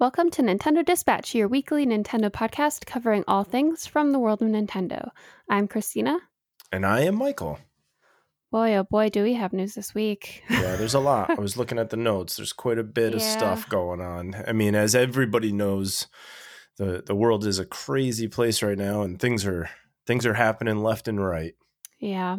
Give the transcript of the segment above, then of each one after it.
Welcome to Nintendo Dispatch, your weekly Nintendo podcast covering all things from the world of Nintendo. I'm Christina. And I am Michael. Boy, oh boy, do we have news this week. yeah, there's a lot. I was looking at the notes. There's quite a bit of stuff going on. I mean, as everybody knows, the the world is a crazy place right now and things are things are happening left and right. Yeah.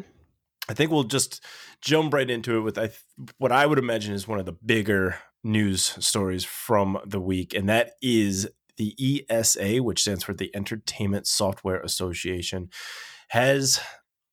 I think we'll just jump right into it with I, what I would imagine is one of the bigger news stories from the week, and that is the ESA, which stands for the Entertainment Software Association, has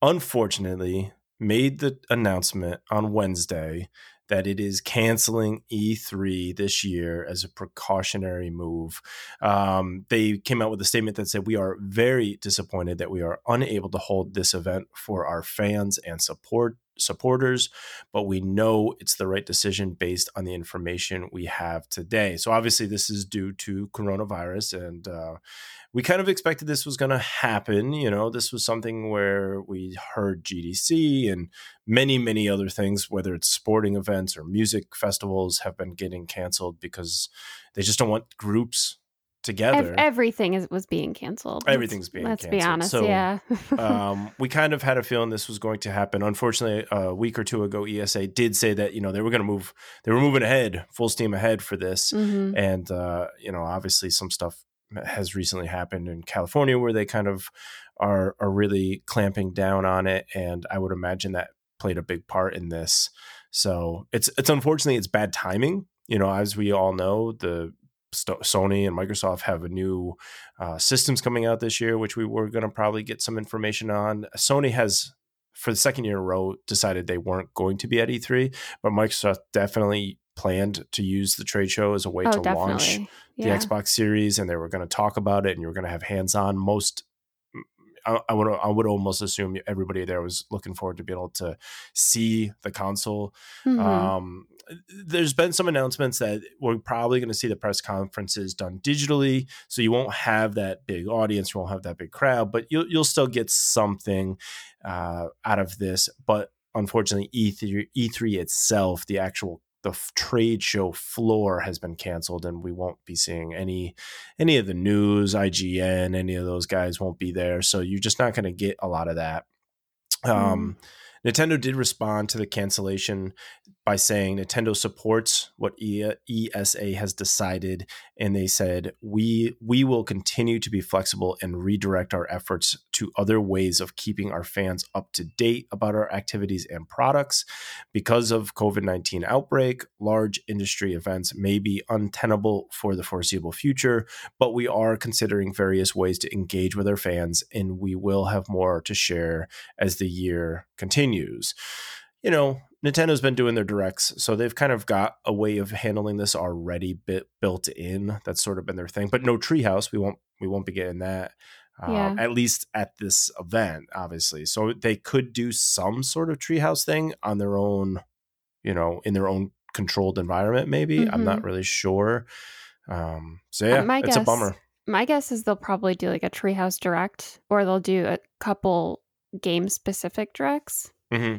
unfortunately made the announcement on Wednesday that it is canceling E3 this year as a precautionary move. Um, they came out with a statement that said, We are very disappointed that we are unable to hold this event for our fans and support supporters, but we know it's the right decision based on the information we have today. So obviously, this is due to coronavirus, and uh, we kind of expected this was going to happen. You know, this was something where we heard GDC and many, many other things, whether it's sporting events or music festivals, have been getting canceled because they just don't want groups together. everything is, was being canceled. Everything's being let's canceled. be honest. So, yeah. um, we kind of had a feeling this was going to happen. Unfortunately, a week or two ago, ESA did say that you know they were going to move. They were moving ahead, full steam ahead for this, Mhm. and uh, you know, obviously, some stuff has recently happened in California where they kind of are are really clamping down on it, and I would imagine that played a big part in this. So it's it's unfortunately it's bad timing. You know, as we all know, the Sony and Microsoft have a new uh, systems coming out this year, which we were going to probably get some information on. Sony has, for the second year in a row, decided they weren't going to be at E3, but Microsoft definitely planned to use the trade show as a way oh, to definitely. launch the. Xbox Series, and they were going to talk about it, and you were going to have hands-on. Most, I, I would, I would almost assume everybody there was looking forward to be able to see the console. Mhm. Um, there's been some announcements that we're probably going to see the press conferences done digitally, so you won't have that big audience, you won't have that big crowd, but you'll you'll still get something uh, out of this. But unfortunately, E3, E3 itself, the actual the f- trade show floor has been canceled, and we won't be seeing any any of the news, IGN, any of those guys won't be there, so you're just not going to get a lot of that. Um, Nintendo did respond to the cancellation by saying Nintendo supports what ESA has decided, and they said we we will continue to be flexible and redirect our efforts to other ways of keeping our fans up to date about our activities and products. Because of COVID nineteen outbreak, large industry events may be untenable for the foreseeable future, but we are considering various ways to engage with our fans, and we will have more to share as the year continues. You know, Nintendo's been doing their directs, so they've kind of got a way of handling this already bit built in. That's sort of been their thing. But no treehouse, we won't we won't be getting that. Uh, Yeah. At least at this event, obviously. So they could do some sort of treehouse thing on their own, you know, in their own controlled environment. Maybe I'm not really sure. Um, so yeah, Uh, my it's a guess- bummer. My guess is they'll probably do like a Treehouse Direct, or they'll do a couple game specific directs. hmm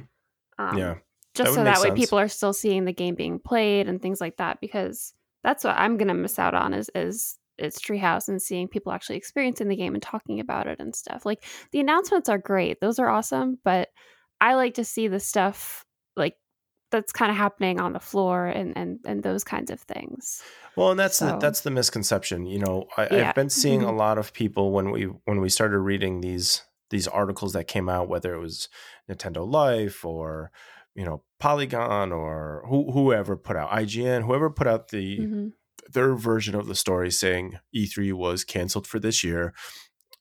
Um, yeah, just would so that way sense. people are still seeing the game being played and things like that because that's what i'm gonna miss out on is is it's treehouse and seeing people actually experiencing the game and talking about it and stuff like the announcements are great those are awesome but i like to see the stuff like that's kind of happening on the floor and and and those kinds of things Well, and that's the, that's the misconception. You know, I, Yeah. I've been seeing a Mhm. lot of people when we when we started reading these these articles that came out, whether it was Nintendo Life or you know Polygon or who, whoever put out IGN, whoever put out the Mhm. their version of the story saying E3 was canceled for this year.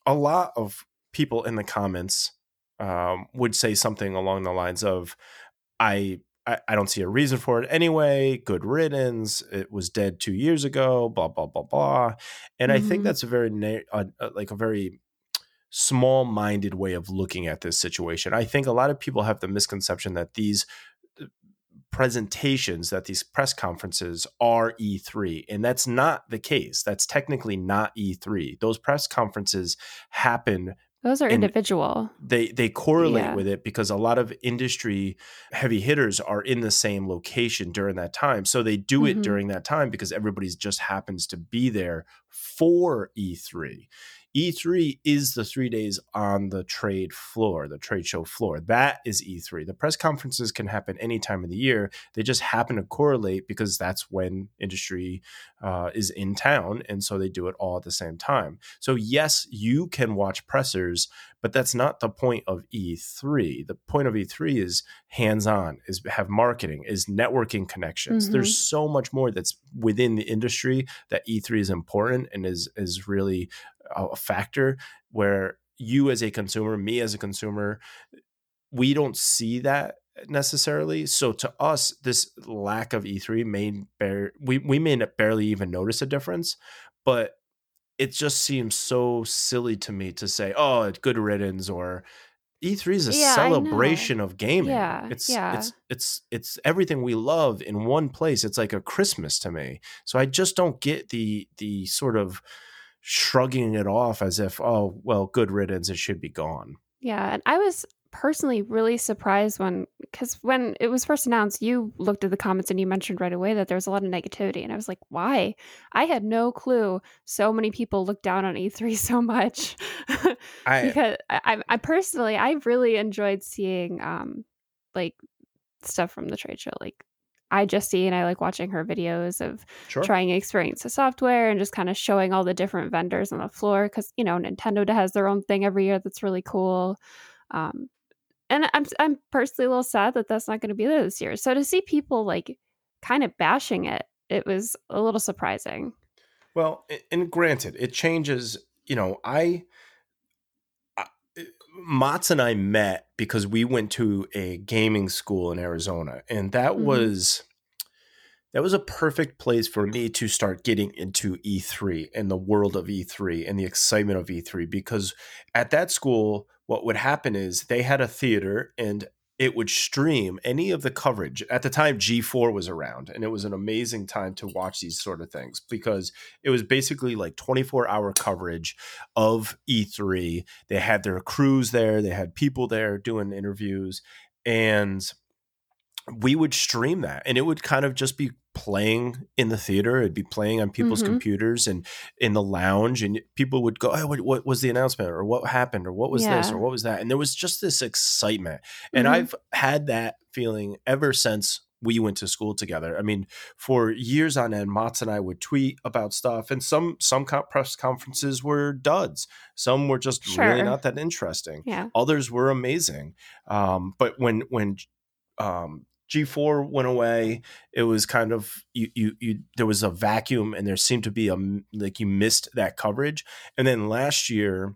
A lot of people in the comments um, would say something along the lines of, "I." I I don't see a reason for it anyway. Good riddance. It was dead two years ago. Blah blah blah blah. And I think Mhm. that's a very na- uh, uh, like a very small-minded way of looking at this situation. I think a lot of people have the misconception that these uh, presentations that these press conferences are E3 and that's not the case. That's technically not E3. Those press conferences happen Those are individual. they they correlate Yeah. with it because a lot of industry heavy hitters are in the same location during that time so they do it Mhm. during that time because everybody's just happens to be there for E3 E3 is the 3 days on the trade floor the trade show floor. That is E3 the press conferences can happen any time of the year. They just happen to correlate because that's when industry uh, is in town and so they do it all at the same time. So yes you can watch pressers but that's not the point of E3. The point of E3 is hands-on, is have marketing, is networking connections. Mhm. There's so much more that's within the industry that E3 is important and is is really a factor where you as a consumer, me as a consumer, we don't see that necessarily. So to us, this lack of E3 may bear we we may not barely even notice a difference, but it just seems so silly to me to say, "Oh, it's good riddance," or E3 is a Yeah, celebration of gaming. Yeah, it's yeah. it's it's it's everything we love in one place. It's like a Christmas to me. So I just don't get the the sort of shrugging it off as if, "Oh, well, good riddance, it should be gone." Yeah, and I was personally really surprised when because when it was first announced, you looked at the comments and you mentioned right away that there was a lot of negativity, and I was like, why? I had no clue. So many people looked down on E3 so much I because I, I, personally, I really enjoyed seeing um like stuff from the trade show, like. I just see and I like watching her videos of sure. trying experience the software and just kind of showing all the different vendors on the floor because you know Nintendo has their own thing every year that's really cool. Um, and I'm I'm personally a little sad that that's not going to be there this year. So to see people like kind of bashing it, it was a little surprising. Well, and granted, it changes. You know, I, I Mats and I met because we went to a gaming school in Arizona, and that Mhm. was that was a perfect place for me to start getting into E3 and the world of E3 and the excitement of E3 because at that school what would happen is they had a theater and it would stream any of the coverage. At the time G4 was around and it was an amazing time to watch these sort of things because it was basically like 24-hour coverage of E3. They had their crews there, they had people there doing interviews and we would stream that and it would kind of just be playing in the theater it'd be playing on people's Mhm. computers and in the lounge and people would go hey, what, what was the announcement or what happened or what was this or what was that? And there was just this excitement and Mhm. i've had that feeling ever since we went to school together. I mean for years on end mats and i would tweet about stuff and some some press conferences were duds. Some were just really not that interesting. Yeah. others were amazing. Um, but when when um, G4 went away, it was kind of you, you you there was a vacuum and there seemed to be a like you missed that coverage. And then last year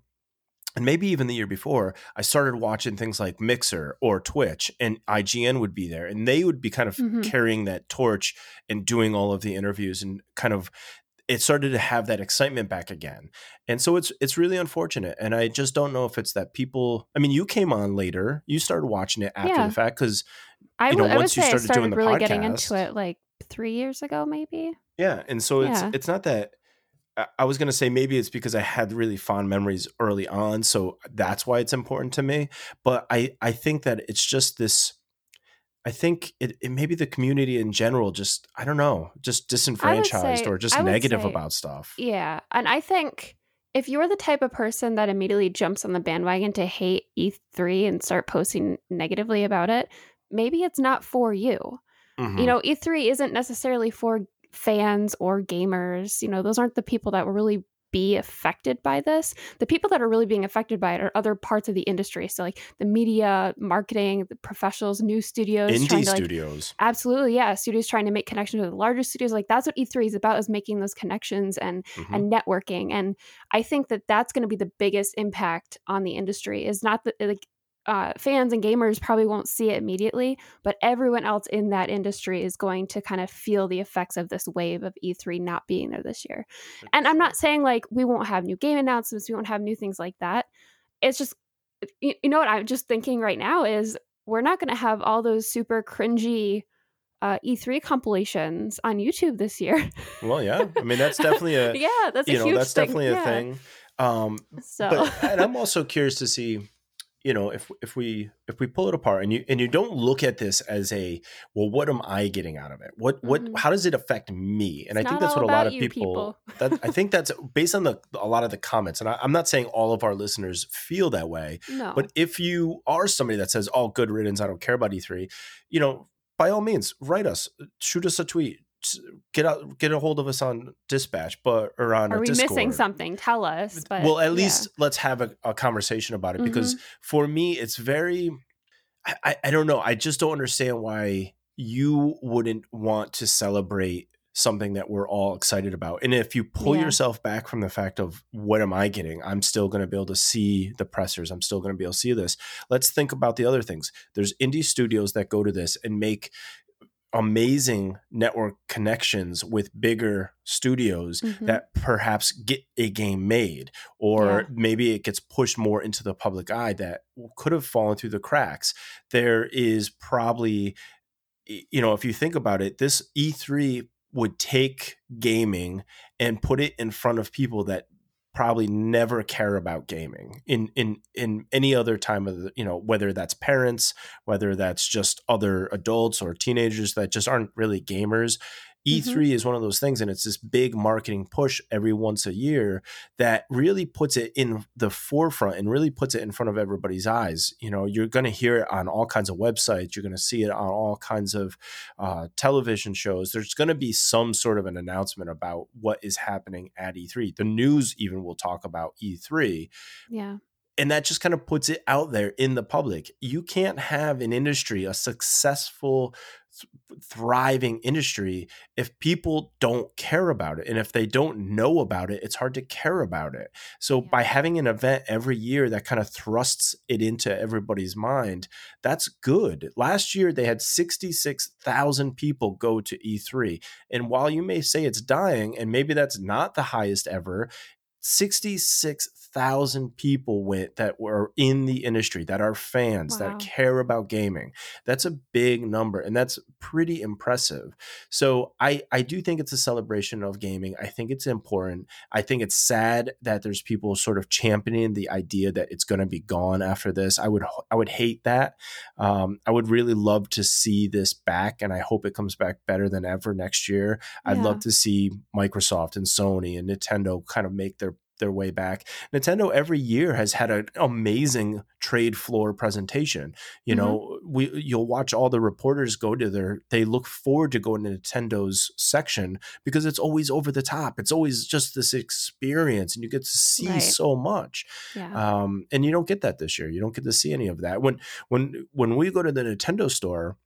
and maybe even the year before, I started watching things like Mixer or Twitch and IGN would be there and they would be kind of Mhm. carrying that torch and doing all of the interviews and kind of it started to have that excitement back again. And so it's it's really unfortunate and I just don't know if it's that people I mean you came on later. You started watching it after Yeah. the fact cuz I You know, I once you say I started doing started the really getting into it like three years ago, maybe. Yeah, and so it's Yeah. it's not that I- I was gonna say maybe it's because I had really fond memories early on, so that's why it's important to me. But I I think that it's just this. I think it, it maybe the community in general just I don't know just disenfranchised say- or just negative say- about stuff. Yeah. And I think if you're the type of person that immediately jumps on the bandwagon to hate E3 and start posting negatively about it, maybe it's not for you. Mhm. You know, E3 isn't necessarily for fans or gamers. You know, those aren't the people that really be affected by this. The people that are really being affected by it are other parts of the industry. So, like the media, marketing, the professionals, new studios, indie to like studios. Absolutely, yeah. Studios trying to make connections with the larger studios. Like that's what E3 is about: is making those connections and Mhm. and networking. And I think that that's going to be the biggest impact on the industry. Is not that like uh, fans and gamers probably won't see it immediately, but everyone else in that industry is going to kind of feel the effects of this wave of E3 not being there this year. And I'm not saying like we won't have new game announcements, we won't have new things like that. It's just you, you know what I'm just thinking right now is we're not going to have all those super cringy uh, E3 compilations on YouTube this year. Well, yeah. I mean, that's definitely a yeah, that's a you know that's thing. definitely a Yeah. thing. Um, So but and I'm also curious to see, you know, if if we if we pull it apart and you and you don't look at this as a well, what am I getting out of it? What what Mhm. how does it affect me? And It's I think that's what a lot of you, people. That, I think that's based on the a lot of the comments, and I, I'm not saying all of our listeners feel that way, no. but if you are somebody that says, "Oh, good riddance, I don't care about E3," you know, by all means, write us, shoot us a tweet, get out, get a hold of us on Dispatch, but or on Are we Discord. missing something? Tell us. But well, at yeah. least let's have a, a conversation about it because Mm-hmm. for me, it's very. I, I I don't know. I just don't understand why you wouldn't want to celebrate something that we're all excited about. And if you pull Yeah. yourself back from the fact of what am I getting? I'm still going to be able to see the pressers. I'm still going to be able to see this. Let's think about the other things. There's indie studios that go to this and make amazing network connections with bigger studios Mhm. that perhaps get a game made or Yeah. maybe it gets pushed more into the public eye that could have fallen through the cracks there is probably you know if you think about it this E3 would take gaming and put it in front of people that probably never care about gaming in in in any other time of the you know whether that's parents whether that's just other adults or teenagers that just aren't really gamers E3 is one of those things and it's this big marketing push every once a year that really puts it in the forefront and really puts it in front of everybody's eyes. You know you're going to hear it on all kinds of websites. You're going to see it on all kinds of uh, television shows. There's going to be some sort of an announcement about what is happening at E3 the news even will talk about E3 yeah. And that just kind of puts it out there in the public. You can't have an industry, a successful, th- thriving industry, if people don't care about it. And if they don't know about it, it's hard to care about it. So Yeah. by having an event every year that kind of thrusts it into everybody's mind, that's good. Last year, they had 66,000 people go to E3. And while you may say it's dying, and maybe that's not the highest ever, 66,000 people went that were in the industry, that are fans, Wow. that care about gaming. That's a big number and that's pretty impressive. So I, I do think it's a celebration of gaming. I think it's important. I think it's sad that there's people sort of championing the idea that it's going to be gone after this. I would I would hate that. Um, I would really love to see this back and I hope it comes back better than ever next year. I'd Yeah. love to see Microsoft and Sony and Nintendo kind of make their their way back. Nintendo every year has had an amazing trade floor presentation. You know, we you'll watch all the reporters go to their they look forward to going to Nintendo's section because it's always over the top. It's always just this experience and you get to see Right. so much. Yeah. Um, and you don't get that this year. You don't get to see any of that. When when when we go to the Nintendo store,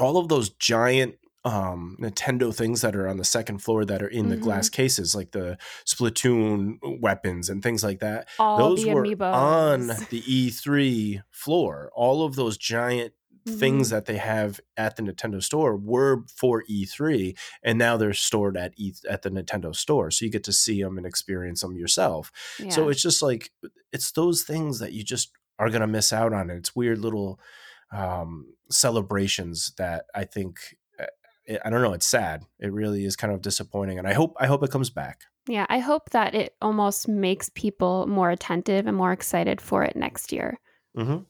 all of those giant um Nintendo things that are on the second floor that are in the Mhm. glass cases, like the Splatoon weapons and things like that. All those the were amiibos. on the E3 floor. All of those giant things Mhm. that they have at the Nintendo store were for E3 and now they're stored at E at the Nintendo store so you get to see them and experience them yourself. Yeah. So it's just like it's those things that you just are going to miss out on. It's weird little um, celebrations that I think I don't know. It's sad. It really is kind of disappointing, and I hope I hope it comes back. Yeah, I hope that it almost makes people more attentive and more excited for it next year. Mm-hmm.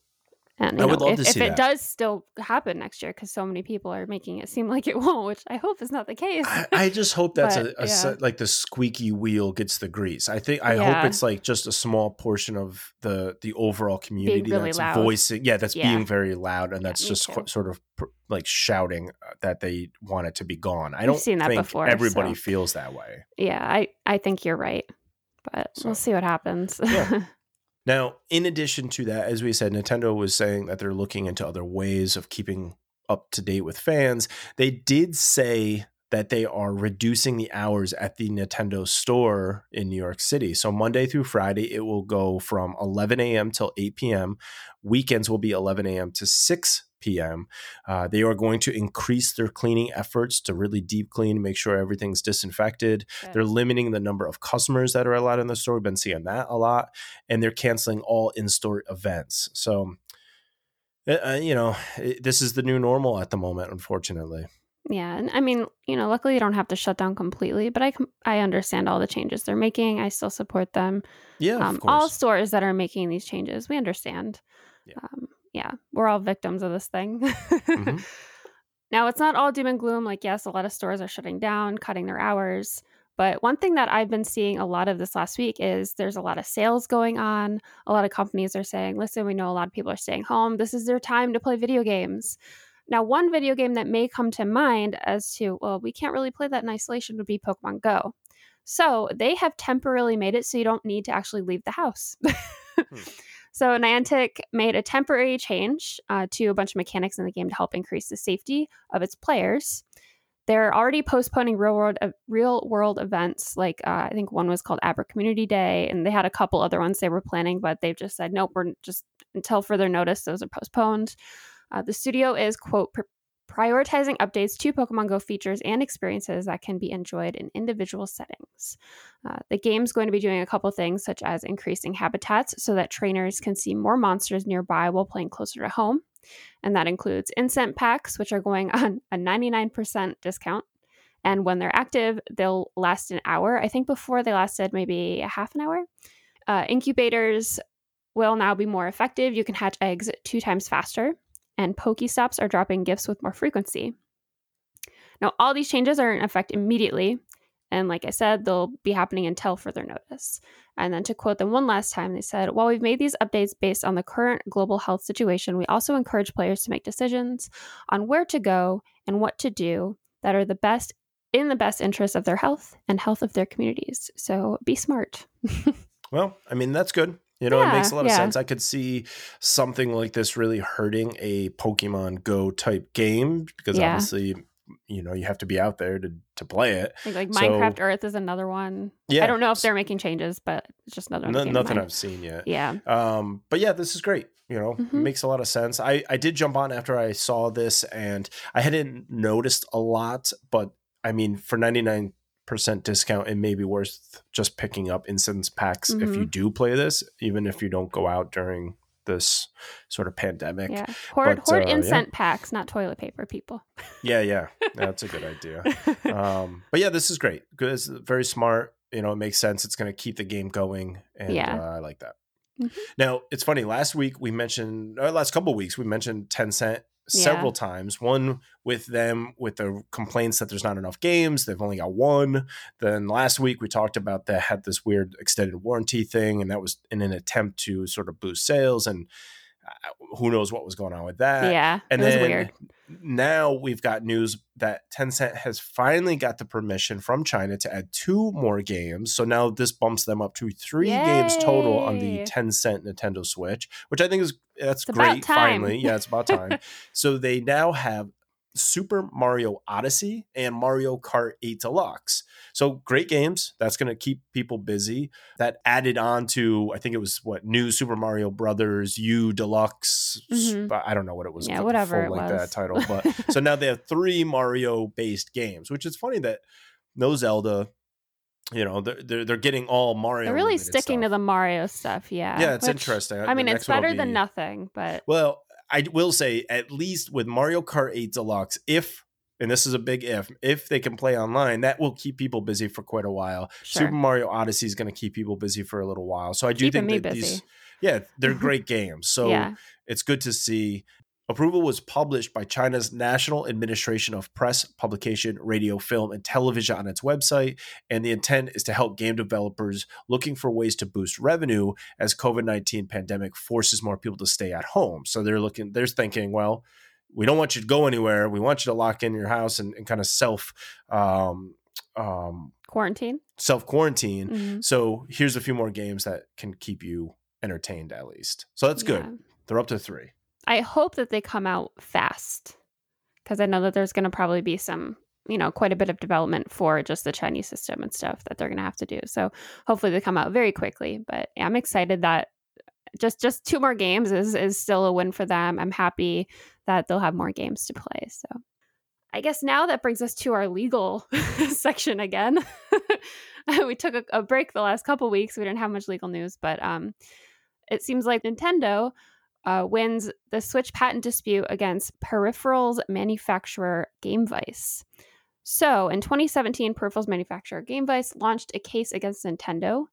And I would know, love if, to if see it that. does still happen next year, because so many people are making it seem like it won't, which I hope is not the case. I, I just hope that's But, a, a yeah. like the squeaky wheel gets the grease. I think I hope it's like just a small portion of the the overall community really that's loud. voicing. Yeah, that's Yeah. being very loud, and that's just qu- sort of pr- like shouting uh, that they want it to be gone. I We've don't seen that think before, everybody so- feels that way. yeah, I, I think you're right. But So- we'll see what happens. Now, in addition to that, as we said, Nintendo was saying that they're looking into other ways of keeping up to date with fans. They did say that they are reducing the hours at the Nintendo store in New York City. So Monday through Friday, it will go from 11 a.m. till 8 p.m. Weekends will be 11 a.m. to 6 p.m. Uh, they are going to increase their cleaning efforts to really deep clean, make sure everything's disinfected. They're limiting the number of customers that are allowed in the store. We've been seeing that a lot. And they're canceling all in store events. So, uh, uh, you know, it, this is the new normal at the moment, unfortunately. Yeah, and I mean, you know, luckily you don't have to shut down completely, but I com- I understand all the changes they're making. I still support them. Yeah, Um, of course. all stores that are making these changes, we understand. Yeah. Um, yeah, we're all victims of this thing. Mhm. Now, it's not all doom and gloom. Like, yes, a lot of stores are shutting down, cutting their hours. But one thing that I've been seeing a lot of this last week is there's a lot of sales going on. A lot of companies are saying, listen, we know a lot of people are staying home. This is their time to play video games. Now, one video game that may come to mind as to, well, we can't really play that in isolation would be Pokemon Go. So they have temporarily made it so you don't need to actually leave the house. So Niantic made a temporary change uh, to a bunch of mechanics in the game to help increase the safety of its players. They're already postponing real world uh, real world events, like uh, I think one was called Abra Community Day, and they had a couple other ones they were planning, but they've just said nope, we're just until further notice. Those are postponed. Uh, the studio is quote pr- prioritizing updates to Pokemon Go features and experiences that can be enjoyed in individual settings. Uh, the game's going to be doing a couple things, such as increasing habitats so that trainers can see more monsters nearby while playing closer to home. And that includes incense packs, which are going on a 99% discount. And when they're active, they'll last an hour. I think before they lasted maybe a half an hour. Uh, incubators will now be more effective. You can hatch eggs two times faster. And Pokestops are dropping gifts with more frequency. Now, all these changes are in effect immediately. And like I said, they'll be happening until further notice. And then to quote them one last time, they said, While we've made these updates based on the current global health situation, we also encourage players to make decisions on where to go and what to do that are the best in the best interest of their health and health of their communities. So be smart. Well, I mean, that's good. You know, it makes a Yeah, lot of yeah. sense. I could see something like this really hurting a Pokemon Go type game because Yeah. obviously, you know, you have to be out there to, to play it. Like, like So- Minecraft Earth is another one. Yeah. I don't know if they're making changes, but it's just another one. that No, nothing. I've seen yet. Yeah. Um, but yeah, this is great. You know, Mhm. makes a lot of sense. I, I did jump on after I saw this and I hadn't noticed a lot, but I mean, for 99% discount, it may be worth just picking up incense packs if Mm-hmm. you do play this, even if you don't go out during this sort of pandemic. Yeah. Hoard, But, hoard uh, yeah. packs, not toilet paper, people. Yeah, yeah, that's a good idea. Um, but yeah, this is great. Good, it's very smart. You know, it makes sense. It's going to keep the game going, and Yeah. uh, I like that. Mhm. Now, it's funny. Last week we mentioned, uh, last couple of weeks we mentioned Tencent several times. One with them with the complaints that there's not enough games. They've only got one. Then last week we talked about that had this weird extended warranty thing, and that was in an attempt to sort of boost sales. And uh, who knows what was going on with that? yeah. And then weird. Now we've got news that Tencent has finally got the permission from China to add two more games. So now this bumps them up to three games total on the Yay. Tencent Nintendo Switch, which I think is that's It's great. Finally, yeah, it's about time. so they now have Super Mario Odyssey and Mario Kart 8 Deluxe. So great games. That's going to keep people busy. That added on to I think it was what new Super Mario Brothers U Deluxe. Mhm. I don't know what it was. Yeah, whatever it full of was. that title, but so now they have three Mario based games, which is funny that no Zelda. You know, they're they're, they're getting all Mario. They're really sticking to the Mario stuff. Yeah. Yeah, it's which, interesting. I mean, it's next one will better than nothing, but Well, I will say at least with Mario Kart 8 Deluxe, if and this is a big if, if they can play online, that will keep people busy for quite a while. sure. Super Mario Odyssey is going to keep people busy for a little while. So I do Keeping think that busy. these, yeah, they're great games. So yeah. it's good to see. Approval was published by China's National Administration of Press, Publication, Radio, Film, and Television on its website. And the intent is to help game developers looking for ways to boost revenue as COVID-19 pandemic forces more people to stay at home. So they're looking, they're thinking, well, we don't want you to go anywhere. We want you to lock in your house and, and kind of self um, um, Quarantine. self quarantine. Mhm. So here's a few more games that can keep you entertained at least. So that's good. They're up to three. I hope that they come out fast because I know that there's going to probably be some, you know, quite a bit of development for just the Chinese system and stuff that they're going to have to do. So hopefully they come out very quickly. But yeah, I'm excited that just just two more games is is still a win for them. I'm happy that they'll have more games to play. So I guess now that brings us to our legal section again. we took a, a break the last couple weeks. We didn't have much legal news, but um, it seems like Nintendo uh, wins the Switch patent dispute against peripherals manufacturer GameVice. So, in 2017, peripherals manufacturer GameVice launched a case against Nintendo.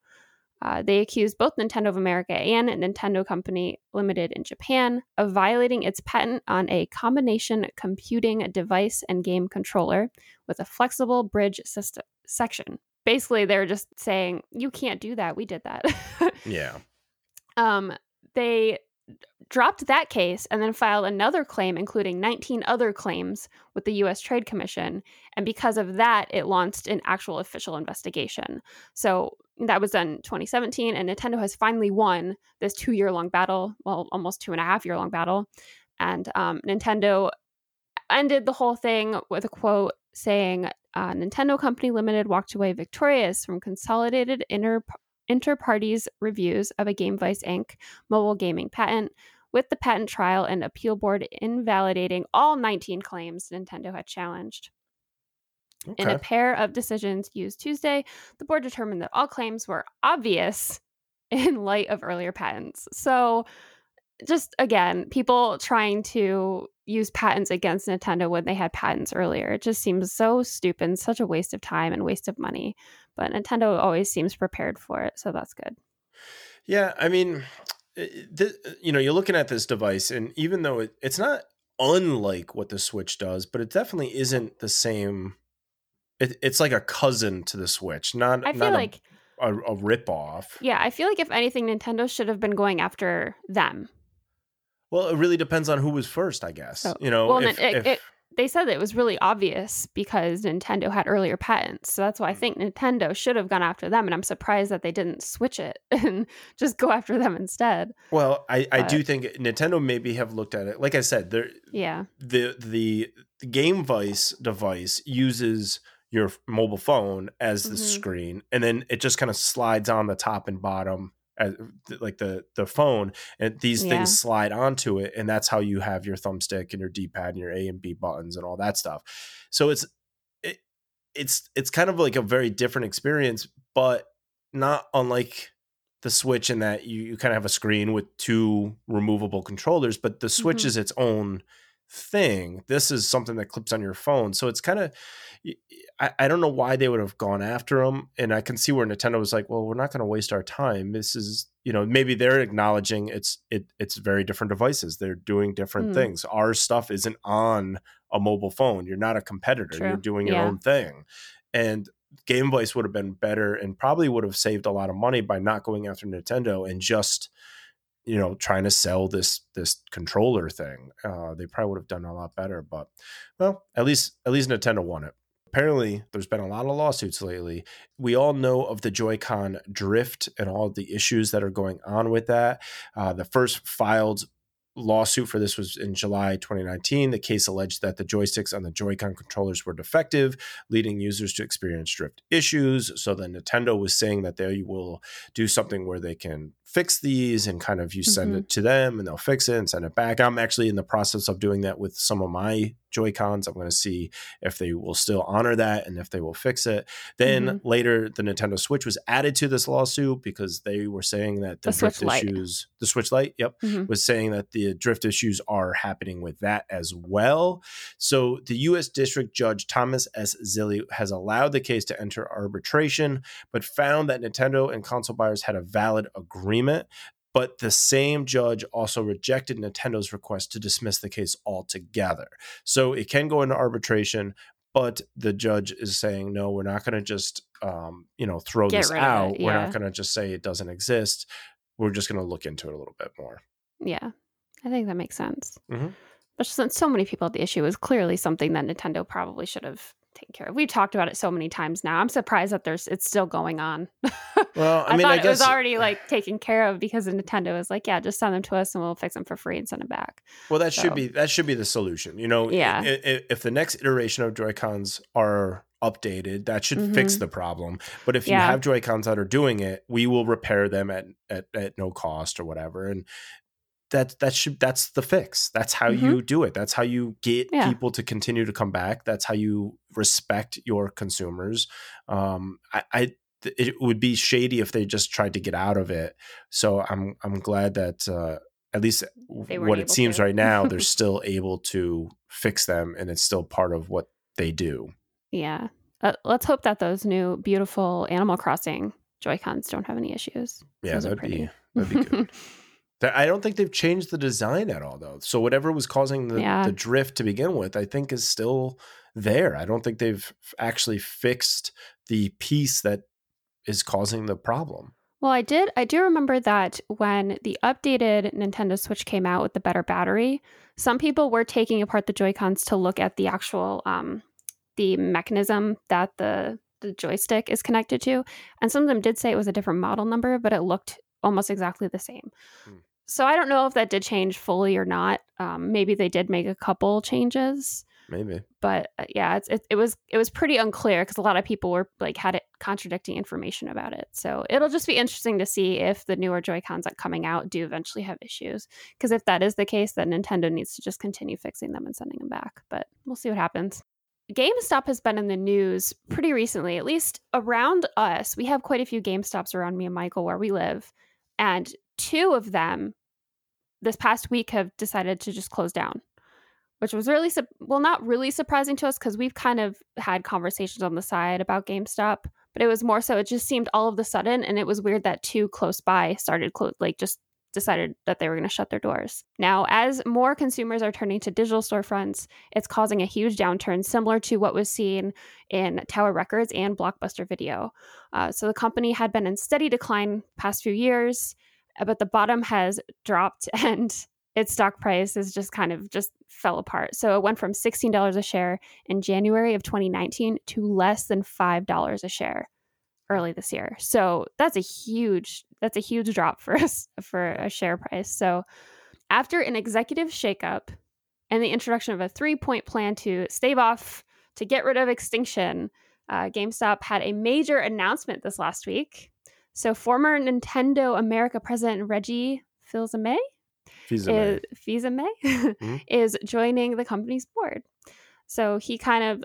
Uh, they accused both Nintendo of America and Nintendo Company Limited in Japan of violating its patent on a combination computing device and game controller with a flexible bridge system section. Basically, they're just saying, you can't do that. We did that. Yeah. um, they dropped that case and then filed another claim, including 19 other claims with the US Trade Commission. And because of that, it launched an actual official investigation. So that was done in 2017, and Nintendo has finally won this two year long battle, well, almost two and a half year long battle. And um, Nintendo ended the whole thing with a quote saying, uh, Nintendo Company Limited walked away victorious from consolidated inter inter partes reviews of a GameVice Inc. mobile gaming patent, with the patent trial and appeal board invalidating all 19 claims Nintendo had challenged. In a pair of decisions used Tuesday, the board determined that all claims were obvious in light of earlier patents. So, just again, people trying to use patents against Nintendo when they had patents earlier. It just seems so stupid, such a waste of time and waste of money. But Nintendo always seems prepared for it, so that's good. Yeah, I mean, eh, th- you know, you're looking at this device, and even though it, it's not unlike what the Switch does, but it definitely isn't the same. It, it's like a cousin to the Switch, not I feel not like, a, a, a rip off. yeah, I feel like if anything, Nintendo should have been going after them. Well, it really depends on who was first, I guess. So- you know, well, if, it- if- it- They said it was really obvious because Nintendo had earlier patents. So that's why I Mm. think Nintendo should have gone after them. And I'm surprised that they didn't switch it and just go after them instead. well, I, I do think Nintendo maybe have looked at it. Like I said, there Yeah. the the Game Vice device uses your mobile phone as the Mhm. screen, and then it just kind of slides on the top and bottom, as, like the the phone, and these Yeah. things slide onto it, and that's how you have your thumbstick and your D pad and your A and B buttons and all that stuff. So it's it, it's it's kind of like a very different experience, but not unlike the Switch in that you, you kind of have a screen with two removable controllers, but the Switch Mhm. is its own thing. This is something that clips on your phone. So it's kind of, I, I don't know why they would have gone after them. And I can see where Nintendo was like, well, we're not going to waste our time. This is, you know, maybe they're acknowledging it's, it, it's very different devices. They're doing different Hmm. things. Our stuff isn't on a mobile phone. You're not a competitor. True. You're doing your Yeah. own thing. And GameVice would have been better and probably would have saved a lot of money by not going after Nintendo and just you know trying to sell this this controller thing. Uh, they probably would have done a lot better. But well, at least at least Nintendo won it. Apparently, there's been a lot of lawsuits lately. We all know of the Joy-Con drift and all the issues that are going on with that. Uh, the first filed lawsuit for this was in July 2019. The case alleged that the joysticks on the Joy-Con controllers were defective, leading users to experience drift issues. So then Nintendo was saying that they will do something where they can fix these and kind of you send Mhm. it to them and they'll fix it and send it back. I'm actually in the process of doing that with some of my Joy-Cons. I'm going to see if they will still honor that and if they will fix it. Then Mhm. later the Nintendo Switch was added to this lawsuit because they were saying that the, The Switch drift issues, the Switch Lite, yep, Mhm. was saying that the drift issues are happening with that as well. So the U.S. District Judge Thomas S. Zilly has allowed the case to enter arbitration, but found that Nintendo and console buyers had a valid agreement. But the same judge also rejected Nintendo's request to dismiss the case altogether. So it can go into arbitration, but the judge is saying, no, we're not going to just, um, you know, throw Get this rid of it, out. We're not going to just say it doesn't exist. We're just going to look into it a little bit more. Yeah. I think that makes sense. Mhm. But since so many people the issue, was clearly something that Nintendo probably should have taken care of. We've talked about it so many times now. I'm surprised that there's it's still going on. Well, I I, mean, thought I it was already like taken care of because Nintendo was like, yeah, just send them to us and we'll fix them for free and send them back. Well, that should be that should be the solution. You know, Yeah. i- i- If the next iteration of Joy Cons are updated, that should fix Mhm. the problem. But if you have Joy Cons that are doing it, we will repair them at, at at no cost or whatever. And that that should that's the fix. That's how Mhm. you do it. That's how you get Yeah. people to continue to come back. That's how you respect your consumers. Um, I. I it would be shady if they just tried to get out of it. So I'm I'm glad that uh, at least what it seems to. right now, they're still able to fix them, and it's still part of what they do. Yeah, uh, let's hope that those new beautiful Animal Crossing Joy Cons don't have any issues. Yeah, that'd be that'd be good. I don't think they've changed the design at all, though. So whatever was causing the, yeah. the drift to begin with, I think is still there. I don't think they've actually fixed the piece that is causing the problem. Well, I did. I do remember that when the updated Nintendo Switch came out with the better battery, some people were taking apart the Joy Cons to look at the actual um, the mechanism that the the joystick is connected to, and some of them did say it was a different model number, but it looked almost exactly the same. Hmm. So I don't know if that did change fully or not. Um, maybe they did make a couple changes. Maybe. But uh, yeah, it's, it, it was it was pretty unclear because a lot of people were like had it contradicting information about it. So it'll just be interesting to see if the newer Joy Cons that coming out do eventually have issues. Because if that is the case, then Nintendo needs to just continue fixing them and sending them back. But we'll see what happens. GameStop has been in the news pretty recently, at least around us. We have quite a few GameStops around me and Michael where we live. And two of them this past week have decided to just close down, which was really, su- well, not really surprising to us because we've kind of had conversations on the side about GameStop, but it was more so, it just seemed all of the sudden, and it was weird that two close by started, close, like, just decided that they were going to shut their doors. Now, as more consumers are turning to digital storefronts, it's causing a huge downturn, similar to what was seen in Tower Records and Blockbuster Video. Uh, so the company had been in steady decline past few years but the bottom has dropped and its stock price has just kind of just fell apart. So it went from $16 a share in January of 2019 to less than $5 a share early this year. So that's a huge that's a huge drop for us for a share price. So after an executive shakeup and the introduction of a three-point plan to stave off to get rid of extinction, uh, GameStop had a major announcement this last week so former Nintendo America president Reggie Fils-Aimé is, mm-hmm. is joining the company's board. So he kind of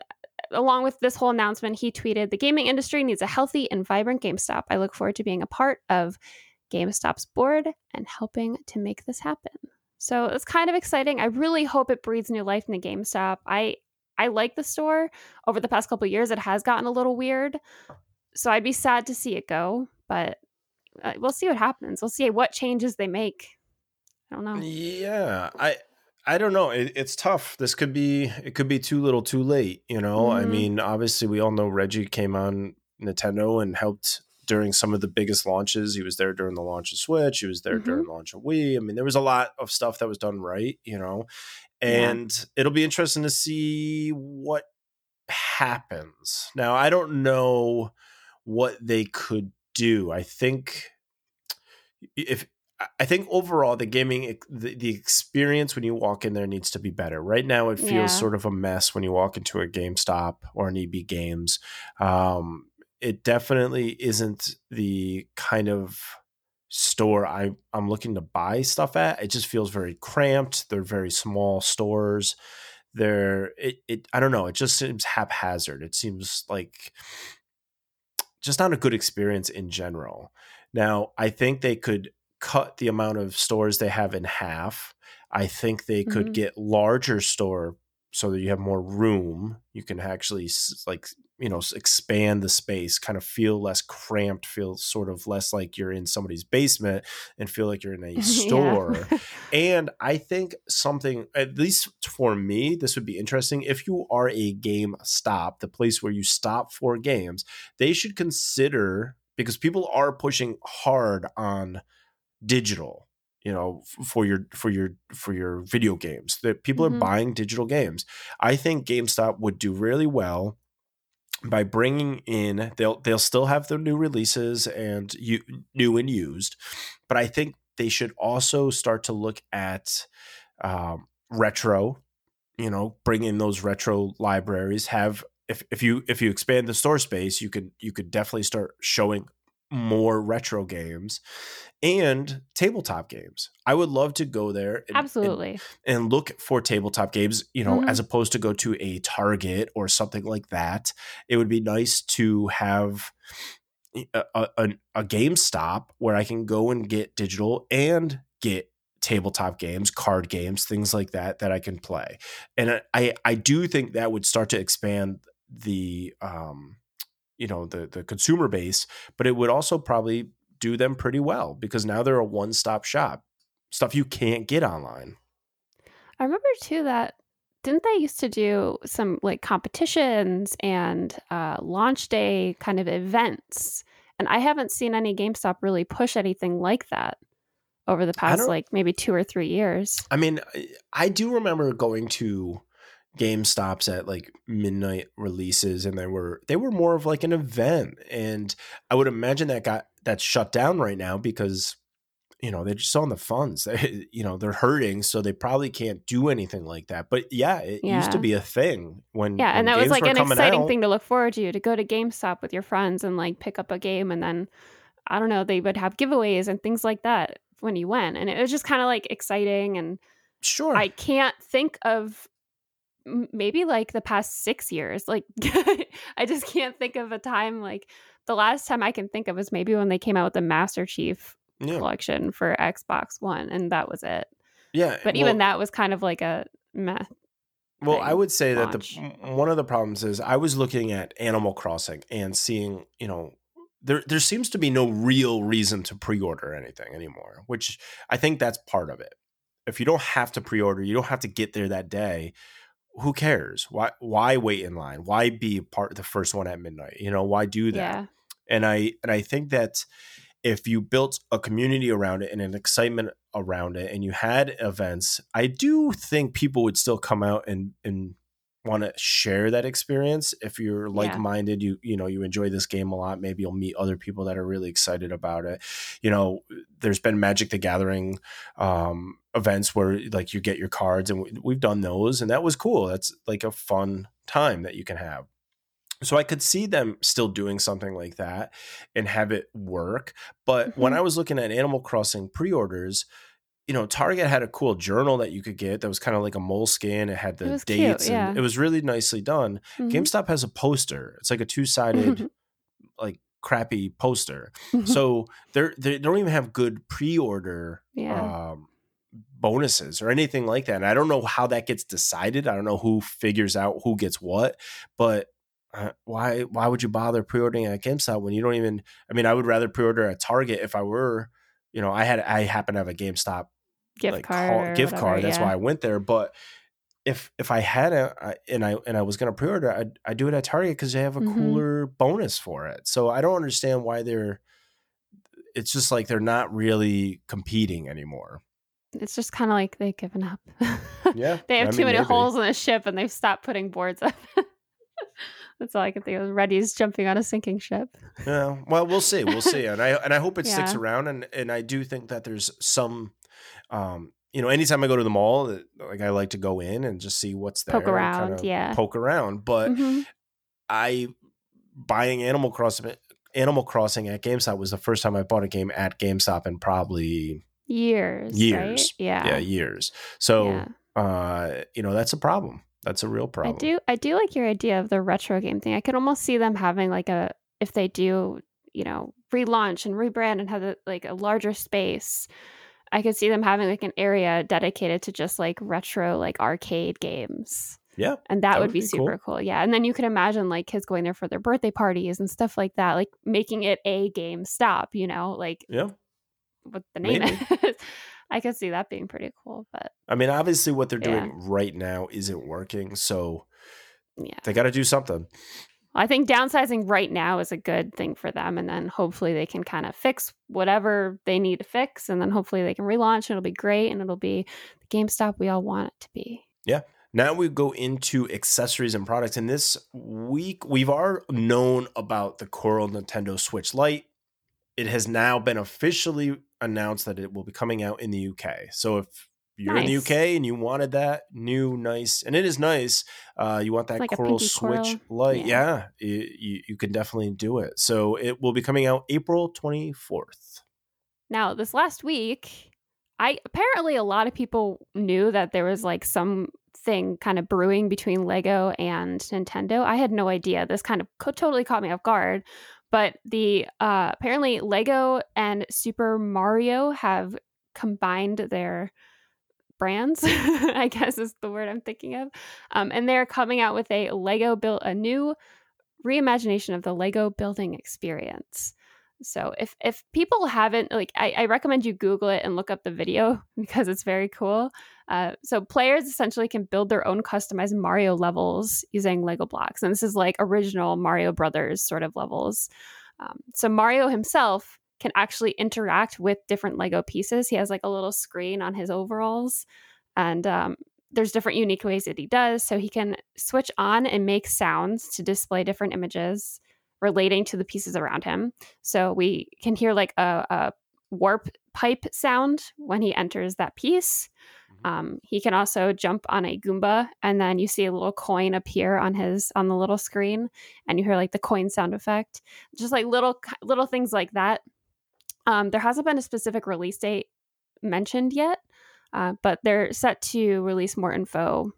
along with this whole announcement, he tweeted, The gaming industry needs a healthy and vibrant GameStop. I look forward to being a part of GameStop's board and helping to make this happen. So it's kind of exciting. I really hope it breathes new life in the GameStop. I I like the store. Over the past couple years, it has gotten a little weird. So I'd be sad to see it go but uh, we'll see what happens. We'll see what changes they make. I don't know. Yeah, I I don't know. It, it's tough. This could be it could be too little, too late. You know, mm-hmm. I mean, obviously, we all know Reggie came on Nintendo and helped during some of the biggest launches. He was there during the launch of Switch. He was there mm-hmm. during the launch of Wii. I mean, there was a lot of stuff that was done right. You know, and yeah. it'll be interesting to see what happens. Now, I don't know what they could do. I think if I think overall the gaming the, the experience when you walk in there needs to be better. Right now it feels yeah. sort of a mess when you walk into a GameStop or an EB Games. Um, it definitely isn't the kind of store I I'm looking to buy stuff at. It just feels very cramped. They're very small stores. They're it, it I don't know, it just seems haphazard. It seems like just not a good experience in general. Now, I think they could cut the amount of stores they have in half. I think they could mm-hmm. get larger store so that you have more room. You can actually like you know expand the space, kind of feel less cramped, feel sort of less like you're in somebody's basement, and feel like you're in a store. and I think something, at least for me, this would be interesting. If you are a game stop, the place where you stop for games, they should consider because people are pushing hard on digital you know for your for your for your video games that people mm-hmm. are buying digital games i think gamestop would do really well by bringing in they'll they'll still have their new releases and you new and used but i think they should also start to look at um, retro you know bring in those retro libraries have if, if you if you expand the store space you could you could definitely start showing more retro games and tabletop games. I would love to go there and, absolutely and, and look for tabletop games, you know, mm-hmm. as opposed to go to a Target or something like that. It would be nice to have a, a, a GameStop where I can go and get digital and get tabletop games, card games, things like that that I can play. And I I do think that would start to expand the um you know the the consumer base, but it would also probably do them pretty well because now they're a one-stop shop. Stuff you can't get online. I remember too that didn't they used to do some like competitions and uh, launch day kind of events? And I haven't seen any GameStop really push anything like that over the past like maybe two or three years. I mean, I do remember going to GameStops at like midnight releases, and they were they were more of like an event, and I would imagine that got that's shut down right now because you know they're just on the funds. They, you know they're hurting, so they probably can't do anything like that. But yeah, it yeah. used to be a thing when yeah, when and that was like an exciting out. thing to look forward to to go to GameStop with your friends and like pick up a game, and then I don't know they would have giveaways and things like that when you went, and it was just kind of like exciting and. Sure. I can't think of maybe like the past six years. Like, I just can't think of a time like the last time I can think of is maybe when they came out with the Master Chief yeah. collection for Xbox One, and that was it. Yeah, but well, even that was kind of like a meh. Well, I would say launch. that the one of the problems is I was looking at Animal Crossing and seeing, you know, there there seems to be no real reason to pre-order anything anymore, which I think that's part of it. If you don't have to pre-order, you don't have to get there that day who cares? Why why wait in line? Why be part of the first one at midnight? You know, why do that? Yeah. And I and I think that if you built a community around it and an excitement around it and you had events, I do think people would still come out and and want to share that experience if you're like-minded yeah. you you know you enjoy this game a lot maybe you'll meet other people that are really excited about it you know there's been magic the gathering um, events where like you get your cards and we've done those and that was cool that's like a fun time that you can have so I could see them still doing something like that and have it work. But mm-hmm. when I was looking at Animal Crossing pre-orders, you know, Target had a cool journal that you could get that was kind of like a moleskin. It had the it dates cute, yeah. and it was really nicely done. Mm-hmm. GameStop has a poster. It's like a two-sided like crappy poster. so they're they don't even have good pre-order yeah. um, bonuses or anything like that. And I don't know how that gets decided. I don't know who figures out who gets what, but uh, why why would you bother pre-ordering at GameStop when you don't even I mean I would rather pre-order at Target if I were you know I had I happen to have a GameStop gift like, card gift whatever, card that's yeah. why I went there but if if I had a and I and I was going to pre-order I I do it at Target cuz they have a mm-hmm. cooler bonus for it so I don't understand why they're it's just like they're not really competing anymore it's just kind of like they've given up. yeah. they have I too mean, many maybe. holes in the ship and they've stopped putting boards up. That's all I can think of. Reddy's jumping on a sinking ship. Yeah. Well, we'll see. We'll see. And I and I hope it yeah. sticks around and and I do think that there's some um you know, anytime I go to the mall, like I like to go in and just see what's there. Poke around, yeah. Poke around. But mm-hmm. I buying Animal Crossing Animal Crossing at GameStop was the first time I bought a game at GameStop in probably years. Years. Right? Yeah. Yeah, years. So yeah. uh, you know, that's a problem. That's a real problem. I do I do like your idea of the retro game thing. I could almost see them having like a if they do, you know, relaunch and rebrand and have a, like a larger space. I could see them having like an area dedicated to just like retro like arcade games. Yeah. And that, that would, would, be, be super cool. cool. Yeah. And then you could imagine like kids going there for their birthday parties and stuff like that, like making it a game stop, you know, like yeah. what the name Maybe. is. I could see that being pretty cool. But I mean, obviously, what they're doing right now isn't working, so yeah, they got to do something. I think downsizing right now is a good thing for them, and then hopefully they can kind of fix whatever they need to fix, and then hopefully they can relaunch. And it'll be great, and it'll be the GameStop we all want it to be. Yeah. Now we go into accessories and products. And this week, we've already known about the Coral Nintendo Switch Lite. It has now been officially announced that it will be coming out in the UK. So if you're nice. in the UK and you wanted that new nice, and it is nice, uh, you want that like Coral Switch Lite, yeah, yeah you, you can definitely do it. So it will be coming out April 24th. Now, this last week, I apparently a lot of people knew that there was like some thing kind of brewing between Lego and Nintendo. I had no idea. This kind of co- totally caught me off guard. But the uh, apparently Lego and Super Mario have combined their brands, I guess is the word I'm thinking of. Um, and they're coming out with a Lego built a new reimagination of the Lego building experience. So if if people haven't like, I, I, recommend you Google it and look up the video because it's very cool. Uh, so players essentially can build their own customized Mario levels using Lego blocks, and this is like original Mario Brothers sort of levels. Um, so Mario himself can actually interact with different Lego pieces. He has like a little screen on his overalls, and um, there's different unique ways that he does. So he can switch on and make sounds to display different images relating to the pieces around him. So we can hear like a, a warp pipe sound when he enters that piece. Mm-hmm. Um, he can also jump on a Goomba, and then you see a little coin appear on his on the little screen, and you hear like the coin sound effect. Just like little little things like that. Um, there hasn't been a specific release date mentioned yet, uh, but they're set to release more info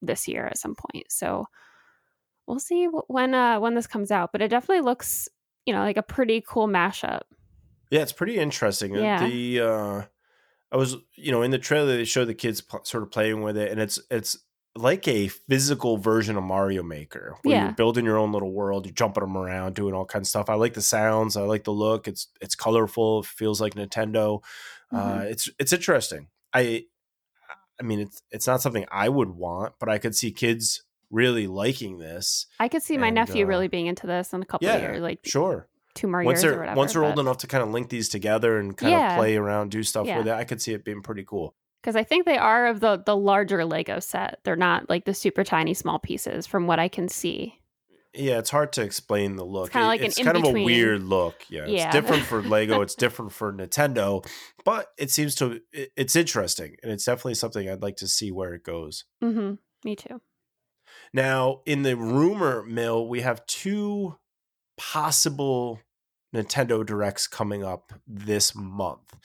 this year at some point. So we'll see when uh, when this comes out. But it definitely looks, you know, like a pretty cool mashup. Yeah, it's pretty interesting. Yeah. The uh, I was, you know, in the trailer they show the kids pl- sort of playing with it, and it's it's like a physical version of Mario Maker, where yeah. you're building your own little world, you're jumping them around, doing all kinds of stuff. I like the sounds, I like the look. It's it's colorful, it feels like Nintendo. Uh, mm-hmm. Uh, it's it's interesting. I I mean, it's it's not something I would want, but I could see kids really liking this. I could see my and, nephew uh, really being into this in a couple yeah, of years, like sure, two more once years or whatever. Once they're but... old enough to kind of link these together and kind yeah. of play around, do stuff with it, I could see it being pretty cool. Because I think they are of the the larger Lego set. They're not like the super tiny small pieces, from what I can see. Yeah, it's hard to explain the look. It's kind of like it's kind of a weird look. Yeah, yeah. it's different for Lego. it's different for Nintendo, but it seems to it's interesting, and it's definitely something I'd like to see where it goes. Mm-hmm. Me too. Now, in the rumor mill, we have two possible Nintendo Directs coming up this month.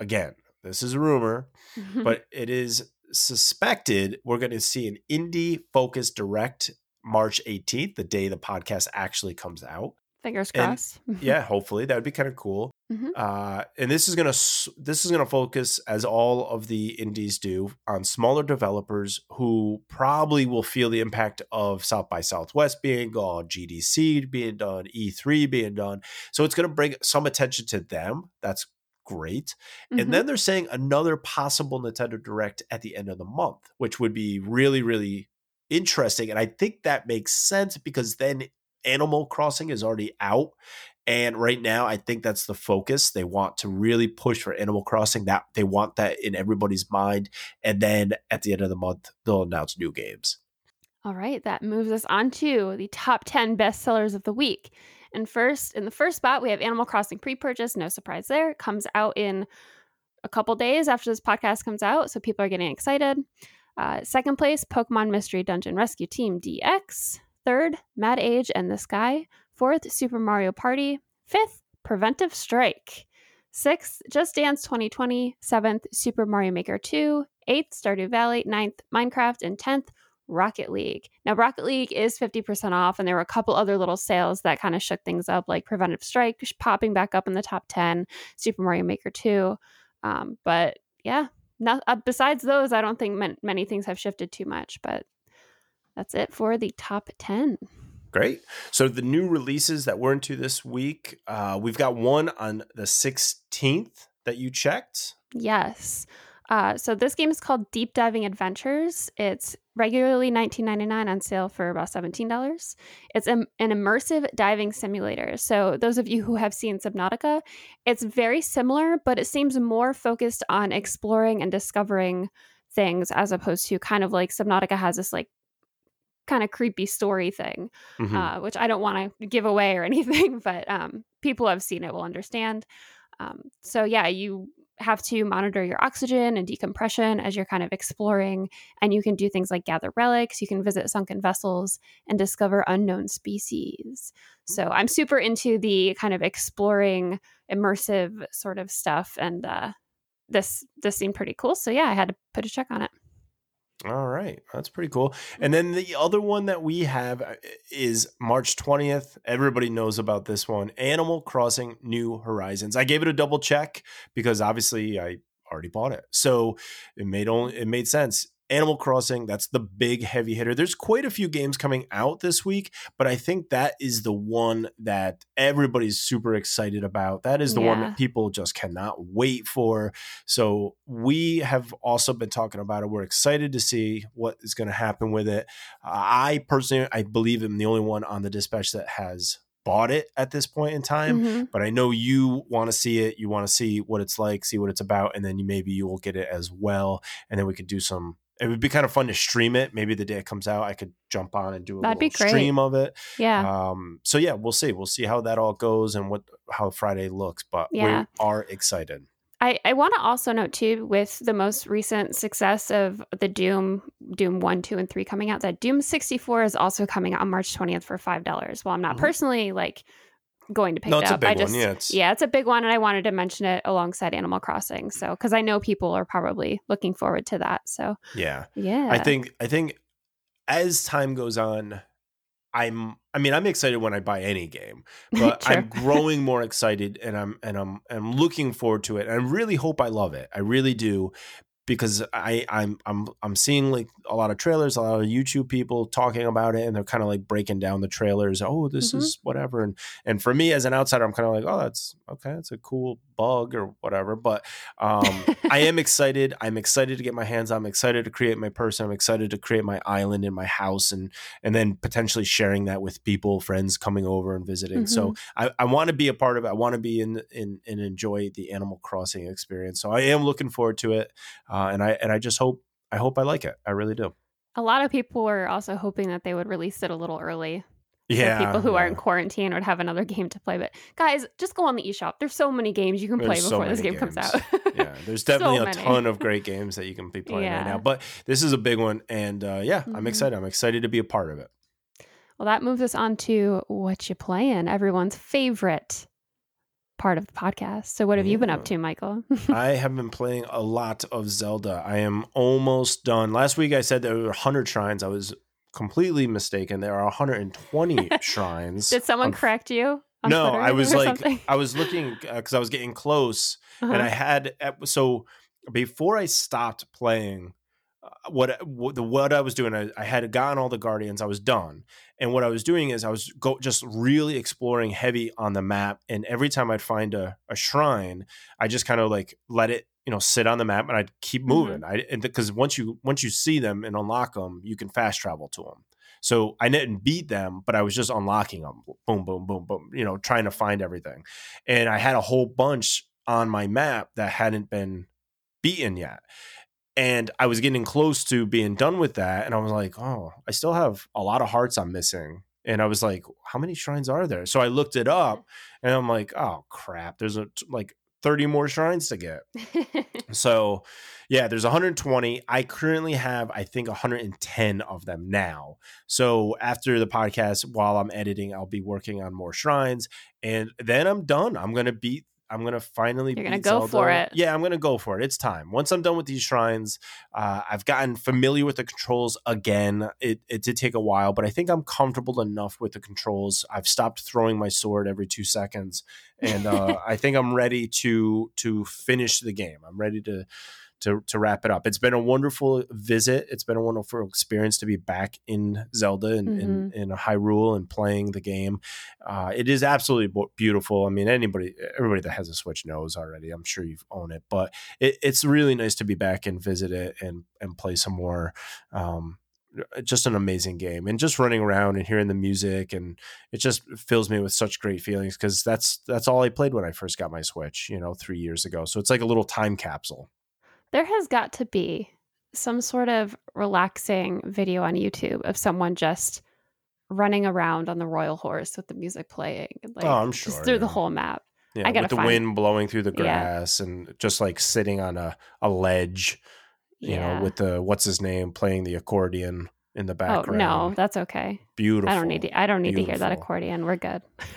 Again, this is a rumor, but it is suspected we're going to see an indie focused direct March 18th, the day the podcast actually comes out. Fingers crossed. And, yeah, hopefully that would be kind of cool. Mm-hmm. Uh, and this is gonna this is gonna focus, as all of the indies do, on smaller developers who probably will feel the impact of South by Southwest being gone, GDC being done, E3 being done. So it's gonna bring some attention to them. That's great. Mm-hmm. And then they're saying another possible Nintendo Direct at the end of the month, which would be really, really interesting. And I think that makes sense because then Animal Crossing is already out. And right now, I think that's the focus. They want to really push for Animal Crossing. That they want that in everybody's mind. And then at the end of the month, they'll announce new games. All right, that moves us on to the top 10 bestsellers of the week. And first, in the first spot, we have Animal Crossing pre-purchase. No surprise there. It comes out in a couple days after this podcast comes out, so people are getting excited. Uh, second place, Pokemon Mystery Dungeon Rescue Team DX. Third, Mad Age and This Guy. Fourth, Super Mario Party. Fifth, Preventive Strike. Sixth, Just Dance 2020. Seventh, Super Mario Maker 2. Eighth, Stardew Valley. Ninth, Minecraft. And tenth, Rocket League. Now, Rocket League is 50% off, and there were a couple other little sales that kind of shook things up, like Preventive Strike popping back up in the top 10, Super Mario Maker 2. Um, but yeah, not, uh, besides those, I don't think man- many things have shifted too much, but that's it for the top 10. Great. So the new releases that we're into this week, uh, we've got one on the 16th that you checked. Yes. Uh, so this game is called Deep Diving Adventures. It's regularly $19.99 on sale for about $17. It's an, an immersive diving simulator. So those of you who have seen Subnautica, it's very similar, but it seems more focused on exploring and discovering things as opposed to kind of like Subnautica has this like kind of creepy story thing, mm-hmm. uh, which I don't want to give away or anything, but um, people who have seen it will understand. Um, so yeah, you have to monitor your oxygen and decompression as you're kind of exploring, and you can do things like gather relics. You can visit sunken vessels and discover unknown species. So mm. I'm super into the kind of exploring, immersive sort of stuff, and uh, this this seemed pretty cool. So yeah, I had to put a check on it. All right, that's pretty cool. And then the other one that we have uh, is March 20th. Everybody knows about this one Animal Crossing New Horizons. I gave it a double check because obviously I already bought it. So it made only it made sense. Animal Crossing, that's the big heavy hitter. There's quite a few games coming out this week, but I think that is the one that everybody's super excited about. That is the yeah. one that people just cannot wait for. So we have also been talking about it. We're excited to see what is going to happen with it. Uh, I personally, I believe I'm the only one on the dispatch that has bought it at this point in time, mm-hmm. but I know you want to see it. You want to see what it's like, see what it's about, and then you, maybe you will get it as well. And then we could do some it would be kind of fun to stream it. Maybe the day it comes out, I could jump on and do a That'd little stream of it. Yeah. Um, so yeah, we'll see. We'll see how that all goes and what how Friday looks. But yeah. we are excited. I, I want to also note too, with the most recent success of the Doom, Doom 1, 2, and 3 coming out, that Doom 64 is also coming out on March 20th for $5. Well, I'm not mm-hmm. personally like going to pick no, it up. I just one. Yeah, it's... yeah, it's a big one, and I wanted to mention it alongside Animal Crossing. So because I know people are probably looking forward to that. So yeah, yeah. I think I think as time goes on, I'm I mean I'm excited when I buy any game, but I'm growing more excited and I'm and I'm I'm looking forward to it. And I really hope I love it. I really do because I I'm I'm I'm seeing like a lot of trailers, a lot of YouTube people talking about it, and they're kind of like breaking down the trailers. Oh, this mm-hmm. is whatever, and and for me as an outsider, I'm kind of like, oh, that's okay, that's a cool bug or whatever. But um, I am excited. I'm excited to get my hands on. I'm excited to create my person. I'm excited to create my island in my house, and and then potentially sharing that with people, friends coming over and visiting. Mm-hmm. So I, I want to be a part of it. I want to be in in and enjoy the Animal Crossing experience. So I am looking forward to it uh, and I and I just hope I hope I like it. I really do. A lot of people were also hoping that they would release it a little early. Yeah, people who yeah. are in quarantine would have another game to play. But guys, just go on the eShop. There's so many games you can there's play before so this game games. comes out. yeah, there's definitely so a ton of great games that you can be playing yeah. right now. But this is a big one, and uh, yeah, mm-hmm. I'm excited. I'm excited to be a part of it. Well, that moves us on to what you playing, everyone's favorite part of the podcast. So, what have yeah. you been up to, Michael? I have been playing a lot of Zelda. I am almost done. Last week I said there were 100 shrines. I was completely mistaken. There are 120 shrines. Did someone correct you? No, I was like, something? I was looking because uh, I was getting close, uh-huh. and I had so before I stopped playing. Uh, what what, the, what I was doing, I, I had gotten all the guardians. I was done, and what I was doing is I was go just really exploring heavy on the map. And every time I'd find a, a shrine, I just kind of like let it, you know, sit on the map and I'd keep mm-hmm. moving. Mm-hmm. I because once you once you see them and unlock them, you can fast travel to them. So I didn't beat them, but I was just unlocking them. Boom, boom, boom, boom. You know, trying to find everything. And I had a whole bunch on my map that hadn't been beaten yet and I was getting close to being done with that, and I was like, oh, I still have a lot of hearts I'm missing. And I was like, how many shrines are there? So I looked it up, and I'm like, oh crap, there's a, like 30 more shrines to get. so yeah, there's 120. I currently have, I think, 110 of them now. So after the podcast, while I'm editing, I'll be working on more shrines, and then I'm done. I'm gonna beat I'm gonna finally. You're gonna go Zelda. for it. Yeah, I'm gonna go for it. It's time. Once I'm done with these shrines, uh, I've gotten familiar with the controls again. It it did take a while, but I think I'm comfortable enough with the controls. I've stopped throwing my sword every two seconds, and uh, I think I'm ready to to finish the game. I'm ready to to to wrap it up. It's been a wonderful visit. It's been a wonderful experience to be back in Zelda and mm-hmm. in, in Hyrule and playing the game. Uh, it is absolutely beautiful. I mean, anybody, everybody that has a Switch knows already. I'm sure you've owned it, but it, it's really nice to be back and visit it and and play some more. Um, just an amazing game and just running around and hearing the music and it just fills me with such great feelings because that's that's all i played when i first got my switch you know three years ago so it's like a little time capsule there has got to be some sort of relaxing video on YouTube of someone just running around on the royal horse with the music playing. Like, oh, I'm sure. Just through yeah. the whole map. Yeah, I gotta with the find... wind blowing through the grass yeah. and just like sitting on a, a ledge, you yeah. know, with the what's his name playing the accordion in the background. Oh no, that's okay. beautiful. I don't need to. I don't need to hear that accordion. We're good.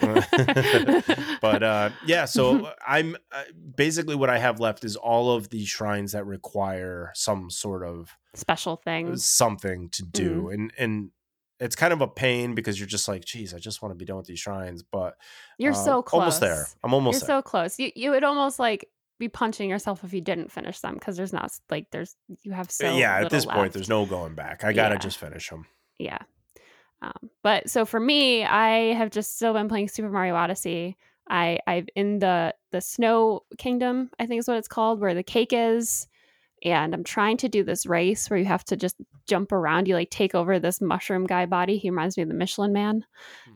but uh, yeah, so I'm uh, basically what I have left is all of the shrines that require some sort of special thing, something to do, Mm-hmm. and and it's kind of a pain because you're just like, geez, I just want to be done with these shrines, but You're uh, so close. almost there. I'm almost You're there. so close. You you would almost like be punching yourself if you didn't finish them because there's not like there's you have so yeah, at this point, there's no going back. I gotta Yeah. just finish them. yeah. Um, but so for me, I have just still been playing Super Mario Odyssey. I I've in the the Snow Kingdom, I think is what it's called, where the cake is, and I'm trying to do this race where you have to just jump around. You like take over this mushroom guy body. He reminds me of the Michelin Man,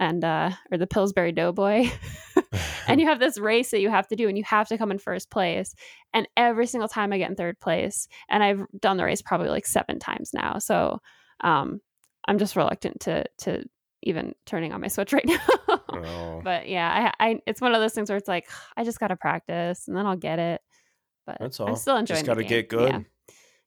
and uh, or the Pillsbury Doughboy. and you have this race that you have to do and you have to come in first place and every single time i get in third place and i've done the race probably like seven times now so um i'm just reluctant to to even turning on my switch right now Oh. but yeah I, I it's one of those things where it's like i just gotta practice and then i'll get it but That's all. i'm still enjoying Just gotta get good. yeah,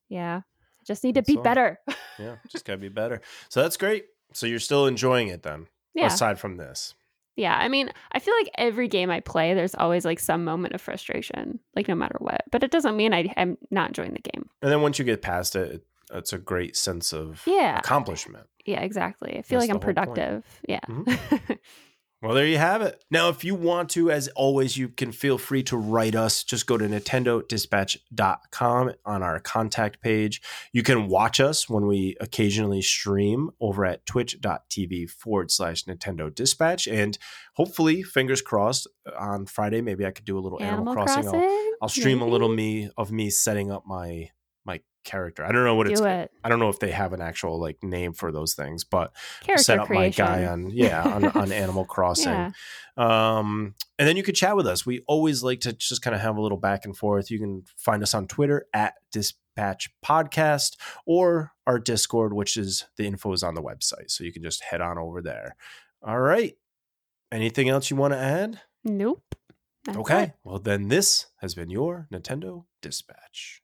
yeah. just need to That's be all. better yeah, just gotta be better. So that's great. So you're still enjoying it then, yeah aside from this. Yeah, I mean, I feel like every game I play, there's always like some moment of frustration, like no matter what. But it doesn't mean I, I'm not enjoying the game. And then once you get past it, it it's a great sense of Yeah. accomplishment. Yeah, exactly. I feel That's like I'm whole point. productive. Yeah. Mhm. Well, there you have it. Now, if you want to, as always, you can feel free to write us. Just go to nintendodispatch.com on our contact page. You can watch us when we occasionally stream over at twitch.tv forward slash Nintendo Dispatch. And hopefully, fingers crossed, on Friday, maybe I could do a little Animal, Animal Crossing. Crossing. I'll, I'll stream a little me of me setting up my character. I don't know what it's it. I don't know if they have an actual like name for those things, but Character set up creation. my guy on yeah on, on Animal Crossing. Yeah. Um, and then you could chat with us. We always like to just kind of have a little back and forth. You can find us on Twitter at Dispatch Podcast or our Discord, which is the info is on the website, so you can just head on over there. All right. Anything else you want to add? Nope. That's okay. it. Well, then this has been your Nintendo Dispatch.